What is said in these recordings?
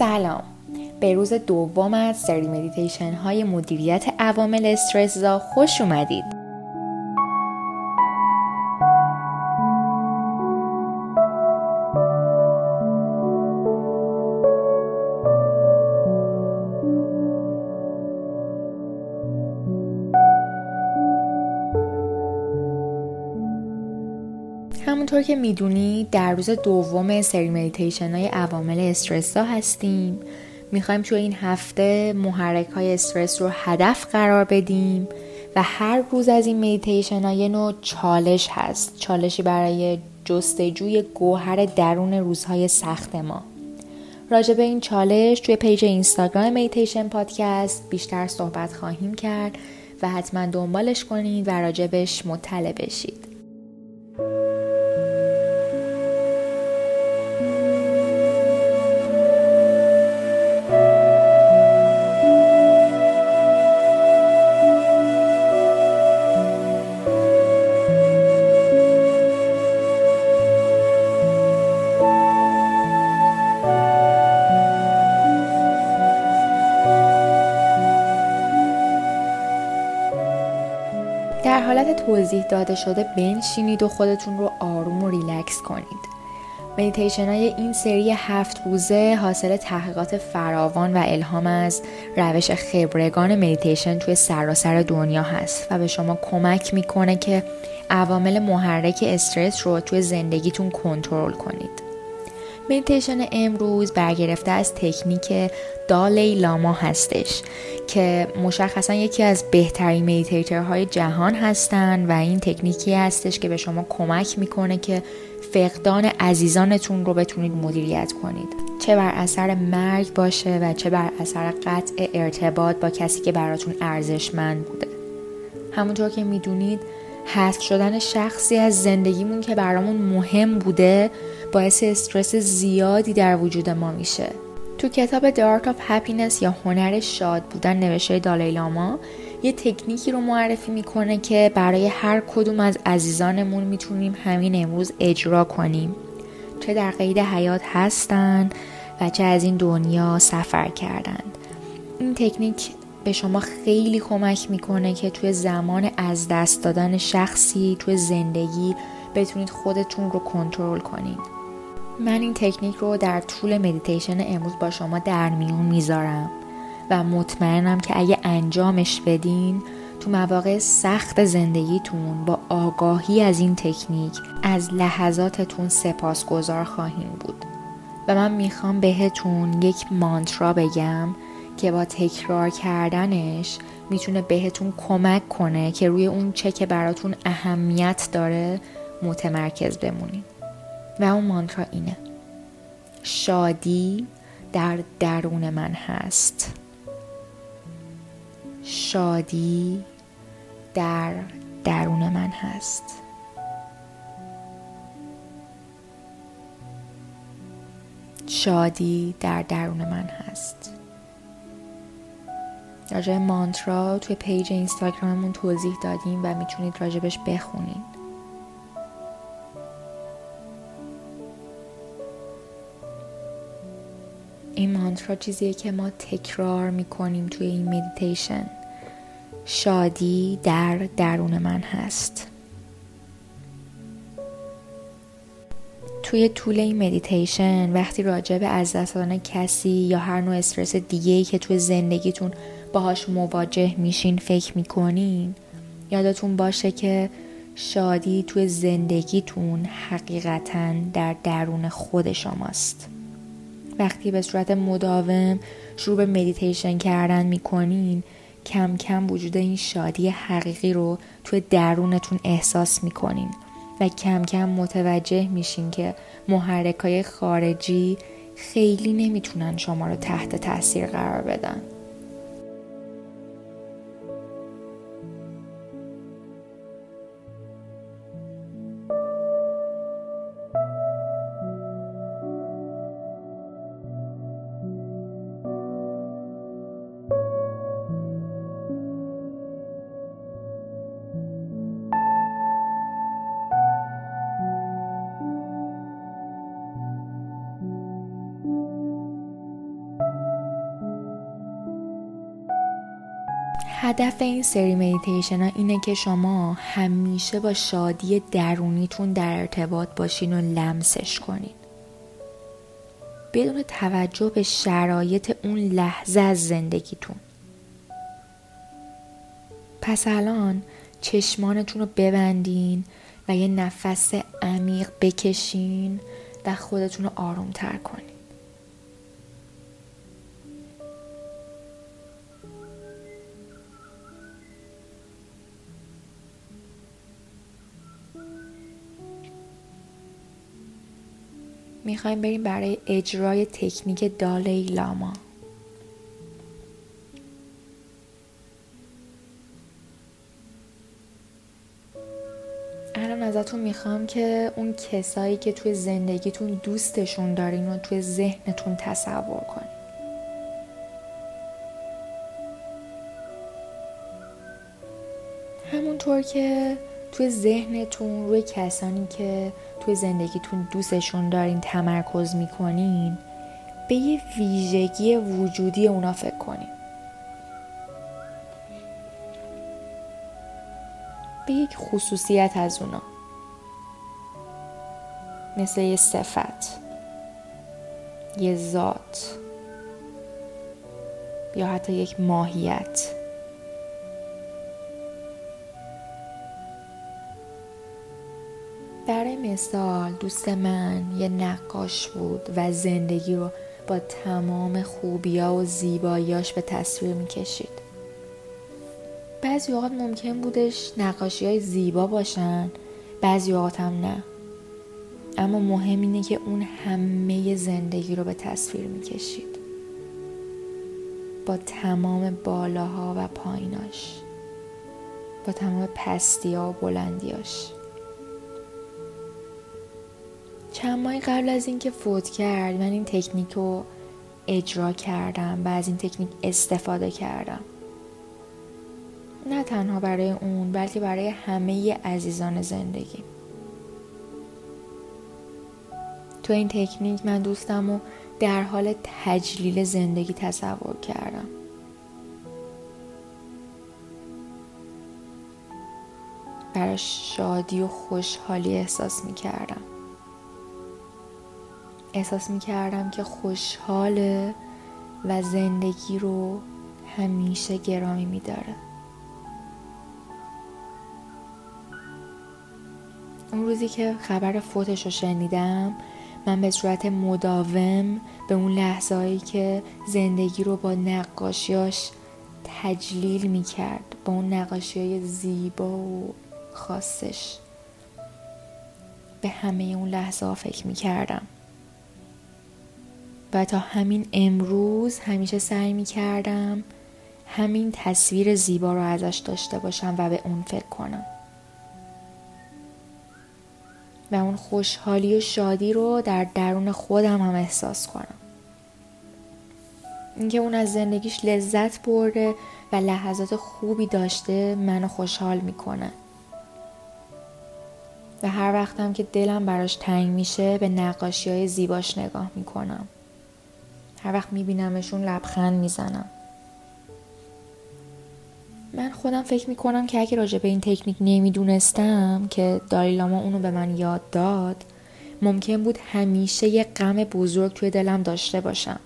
سلام به روز دوم از سری مدیتیشن های مدیریت عوامل استرس خوش اومدید. همونطور که می‌دونید در روز دوم سری مدیتیشن های عوامل استرس هستیم. می‌خوایم توی این هفته محرک های استرس رو هدف قرار بدیم و هر روز از این مدیتیشن یه نوع چالش هست چالشی برای جستجوی گوهر درون روزهای سخت ما. راجع به این چالش توی page اینستاگرام مدیتیشن پادکست بیشتر صحبت خواهیم کرد و حتما دنبالش کنید و راجبش مطلع بشید. توضیح داده شده بنشینید و خودتون رو آروم و ریلکس کنید. مدیتیشن های این سری هفت روزه حاصل تحقیقات فراوان و الهام از روش خبرگان مدیتیشن توی سراسر دنیا هست و به شما کمک می‌کنه که عوامل محرک استرس رو توی زندگیتون کنترل کنید. مدیتیشن امروز برگرفته از تکنیک دالایی لاما هستش که مشخصا یکی از بهترین مدیتیترهای جهان هستن و این تکنیکی هستش که به شما کمک می‌کنه که فقدان عزیزانتون رو بتونید مدیریت کنید. چه بر اثر مرگ باشه و چه بر اثر قطع ارتباط با کسی که براتون ارزشمند بوده. همونطور که می‌دونید حذف شدن شخصی از زندگیمون که برامون مهم بوده باعث استرس زیادی در وجود ما میشه. تو کتاب The Art of Happiness یا هنر شاد بودن نوشته دالای لاما یه تکنیکی رو معرفی می‌کنه که برای هر کدوم از عزیزانمون می‌تونیم همین امروز اجرا کنیم. چه در قید حیات هستن و چه از این دنیا سفر کردند این تکنیک به شما خیلی کمک می‌کنه که توی زمان از دست دادن شخصی توی زندگی بتونید خودتون رو کنترل کنید من این تکنیک رو در طول مدیتیشن امروز با شما در میون می‌ذارم و مطمئنم که اگه انجامش بدین تو مواقع سخت زندگیتون با آگاهی از این تکنیک از لحظاتتون سپاسگزار خواهیم بود. و من می‌خوام بهتون یک مانترا بگم که با تکرار کردنش می‌تونه بهتون کمک کنه که روی اون چه که براتون اهمیت داره متمرکز بمونید و اون مانترا اینه. شادی در درون من هست. شادی در درون من هست. شادی در درون من هست. راجع مانترا توی پیج اینستاگراممون توضیح دادیم و می‌تونید راجبش بخونید. این مانترا چیزیه که ما تکرار می‌کنیم توی این مدیتیشن شادی در درون من هست. توی طول این مدیتیشن وقتی راجع به از دست کسی یا هر نوع استرس دیگه ای که توی زندگیتون باهاش مواجه میشین فکر می‌کنین؟ یادتون باشه که شادی توی زندگیتون حقیقتا در درون خود شماست. وقتی به صورت مداوم شروع به مدیتیشن کردن می‌کنین کم کم وجود این شادی حقیقی رو توی درونتون احساس می‌کنین و کم کم متوجه میشین که محرک های خارجی خیلی نمی‌تونن شما رو تحت تاثیر قرار بدن. هدف این سری مدیتیشن ها اینه که شما همیشه با شادی درونیتون در ارتباط باشین و لمسش کنین. بدون توجه به شرایط اون لحظه از زندگیتون. پس الان چشمانتون رو ببندین و یه نفس عمیق بکشین و خودتون رو آروم تر کنین. می‌خوایم بریم برای اجرای تکنیک دالی لاما الان ازتون می‌خوام که اون کسایی که توی زندگیتون دوستشون دارین و توی ذهنتون تصور کنین. همونطور که توی ذهنتون روی کسانی که توی زندگیتون دوستشون دارین تمرکز می‌کنین به یه ویژگی وجودی اونا فکر کنین. به یک خصوصیت از اونا. مثل یه صفت یه ذات یا حتی یک ماهیت. مثال دوست من یه نقاش بود و زندگی رو با تمام خوبیا و زیباییاش به تصویر می‌کشید. بعضی اوقات ممکن بودش نقاشی های زیبا باشن بعضی اوقات هم نه. اما مهم اینه که اون همه زندگی رو به تصویر می‌کشید. با تمام بالاها و پاییناش. با تمام پستیا و بلندیاش چند ماهی قبل از اینکه فوت کرد من این تکنیک رو اجرا کردم و از این تکنیک استفاده کردم. نه تنها برای اون بلکه برای همه عزیزان زندگی. تو این تکنیک من دوستم رو در حال تجلیل زندگی تصور کردم. براش شادی و خوشحالی احساس می کردم احساس می کردم که خوشحاله و زندگی رو همیشه گرامی می داره. اون روزی که خبر فوتش رو شنیدم من به صورت مداوم به اون لحظه هایی که زندگی رو با نقاشیاش تجلیل می کرد با اون نقاشی های زیبا و خاصش به همه اون لحظه ها فکر می کردم و تا همین امروز همیشه سعی می کردم همین تصویر زیبا رو ازش داشته باشم و به اون فکر کنم. و اون خوشحالی و شادی رو در درون خودم هم احساس کنم. اینکه اون از زندگیش لذت برده و لحظات خوبی داشته منو خوشحال می‌کنه. و هر وقتم که دلم براش تنگ میشه به نقاشی های زیباش نگاه می‌کنم. هر وقت میبینمشون لبخند می‌زنم. من خودم فکر می‌کنم که اگه راجع به این تکنیک نمی‌دونستم که داریلاما اونو به من یاد داد ممکن بود همیشه یه غم بزرگ توی دلم داشته باشم.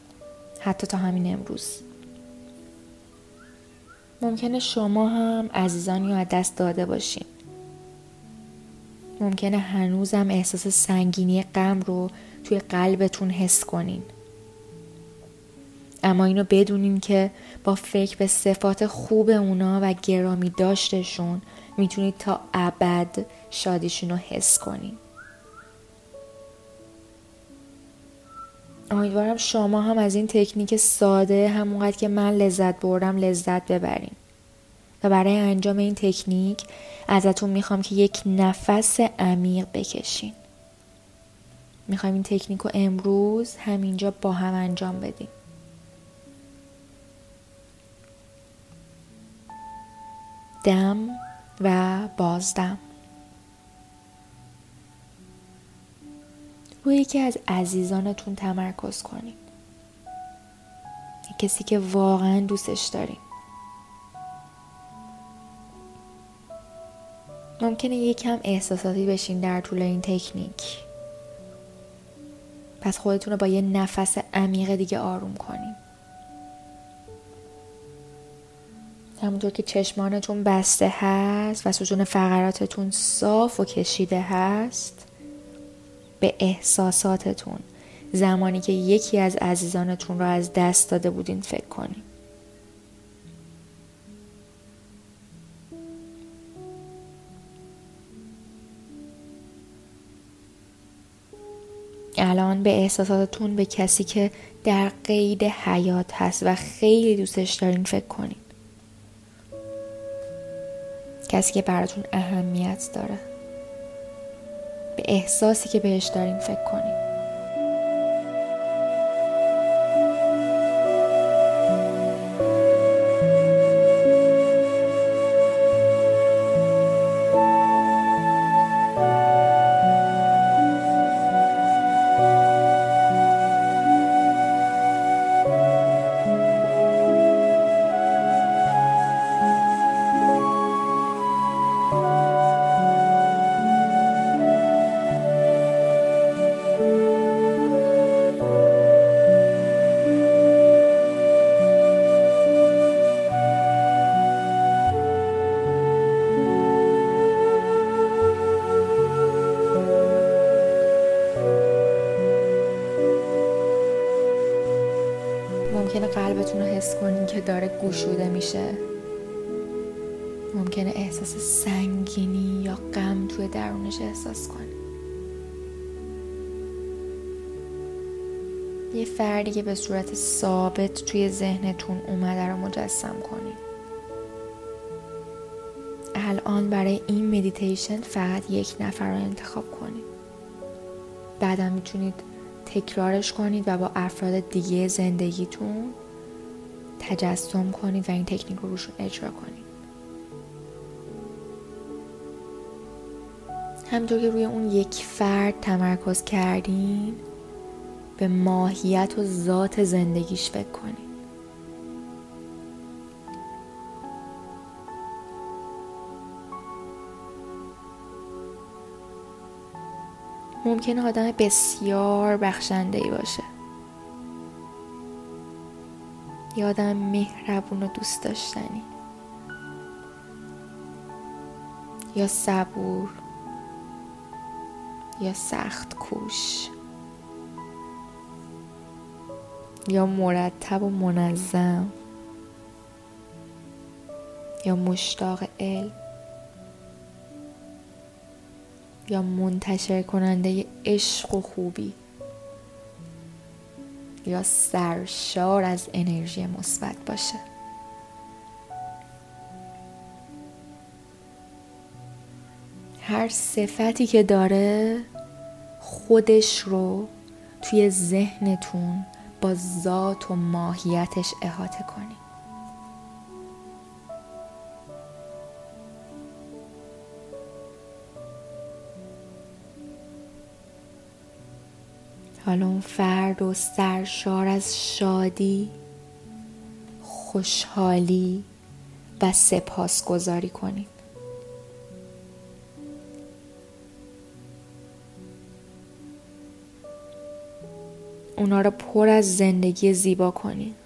حتی تا همین امروز. ممکنه شما هم عزیزانی رو از دست داده باشین. ممکنه هنوزم احساس سنگینی غم رو توی قلبتون حس کنین. اما اینو بدونین که با فکر به صفات خوب اونا و گرامی داشتشون می‌تونید تا ابد شادیشون رو حس کنین. امیدوارم شما هم از این تکنیک ساده همونقدر که من لذت بردم لذت ببرین. و برای انجام این تکنیک ازتون می‌خوام که یک نفس عمیق بکشین. می‌خوایم این تکنیک رو امروز همینجا با هم انجام بدیم. دم و بازدم. روی یکی از عزیزانتون تمرکز کنید. کسی که واقعا دوستش دارین ممکنه یکم احساساتی بشین در طول این تکنیک. پس خودتون رو با یه نفس عمیق دیگه آروم کنید همونطور که چشمانتون بسته هست و ستون فقراتتون صاف و کشیده هست به احساساتتون زمانی که یکی از عزیزانتون رو از دست داده بودین فکر کنیم الان به احساساتتون به کسی که در قید حیات هست و خیلی دوستش دارین فکر کنین. کسی که براتون اهمیت داره. به احساسی که بهش دارین فکر کنین داره گوشوده میشه. ممکنه احساس سنگینی یا غم توی درونش احساس کنی. یه فردی که به صورت ثابت توی ذهنتون اومده رو مجسم کنید الان برای این مدیتیشن فقط یک نفر رو انتخاب کنید بعدم می‌تونید تکرارش کنید و با افراد دیگه زندگیتون تجسم کنید و این تکنیک رو روشون اجرا کنید همطور که روی اون یک فرد تمرکز کردین به ماهیت و ذات زندگیش فکر کنید ممکنه آدم بسیار بخشنده ای باشه. یا آدم مهربون و دوست داشتنی. یا صبور یا سخت کوش یا مرتب و منظم یا مشتاق علم یا منتشر کننده عشق و خوبی. یا سرشار از انرژی مثبت باشه. هر صفتی که داره خودش رو توی ذهنتون با ذات و ماهیتش احاطه کنید حالا اون فرد و سرشار از شادی خوشحالی و سپاسگزاری کنید اونا رو پر از زندگی زیبا کنید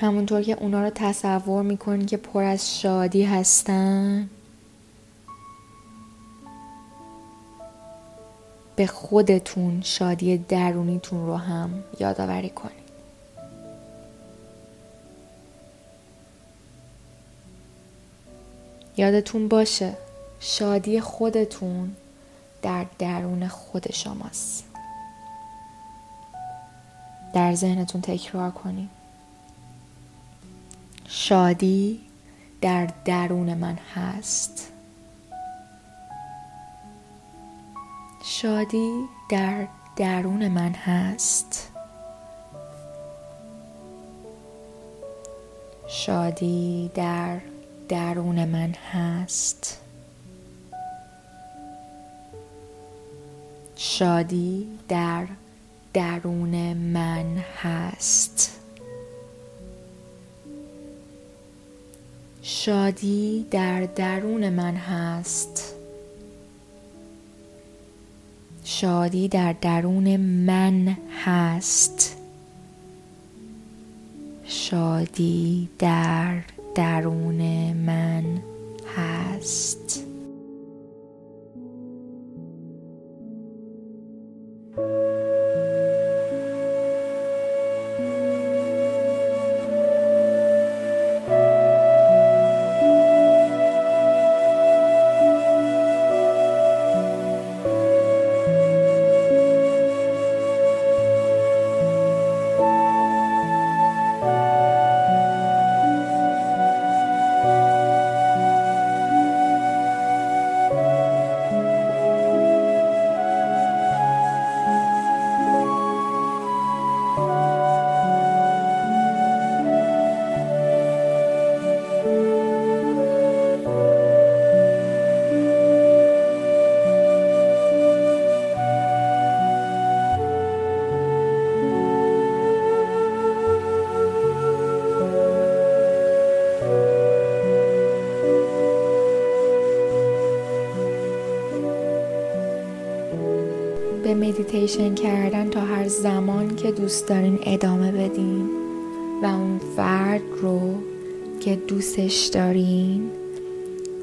همونطور که اونا رو تصور می‌کنین که پر از شادی هستن. به خودتون شادی درونیتون رو هم یادآوری کنید. یادتون باشه شادی خودتون در درون خود شماست. در ذهنتون تکرار کنید. شادی در درون من هست. شادی در درون من هست. شادی در درون من هست. شادی در درون من هست. شادی در درون من هست. شادی در درون من هست. شادی در درون من هست. به مدیتیشن کردن تا هر زمان که دوست دارین ادامه بدین. و اون فرد رو که دوستش دارین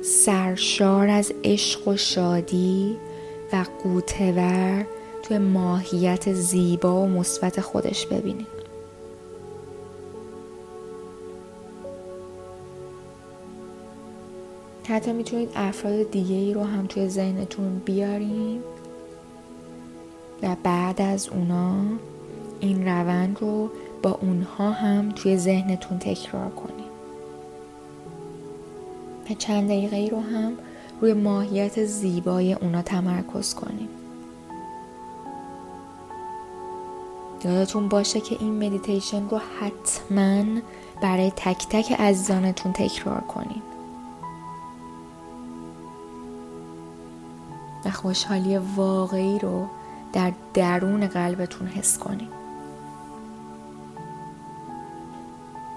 سرشار از عشق و شادی و قوتور توی ماهیت زیبا و مثبت خودش ببینین حتی می‌تونید افراد دیگه ای رو هم توی ذهنتون بیارین. و بعد از اونا این روند رو با اونها هم توی ذهنتون تکرار کنید و چند دقیقه رو هم روی ماهیت زیبای اونا تمرکز کنیم. یادتون باشه که این مدیتیشن رو حتما برای تک تک عزیزانتون تکرار کنید و خوشحالی واقعی رو در درون قلبتون حس کنید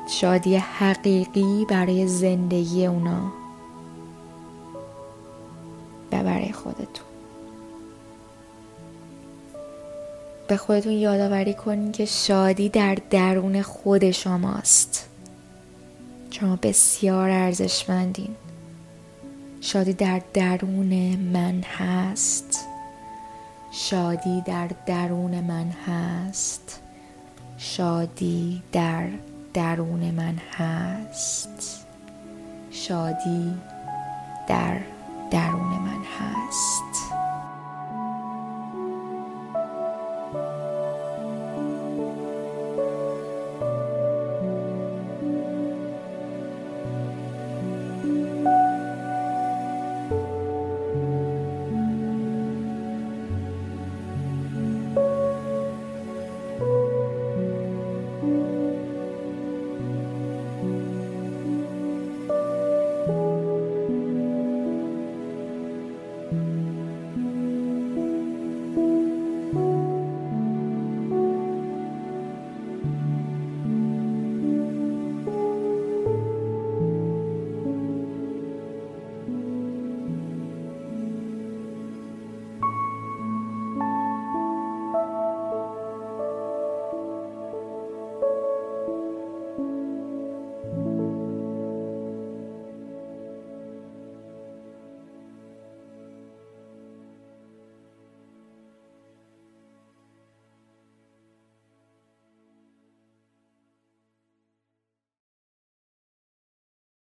شادی حقیقی برای زندگی اونا و برای خودتون. به خودتون یادآوری کنید که شادی در درون خود شماست. شما بسیار ارزشمندین. شادی در درون من هست. شادی در درون من هست. شادی در درون من هست. شادی در درون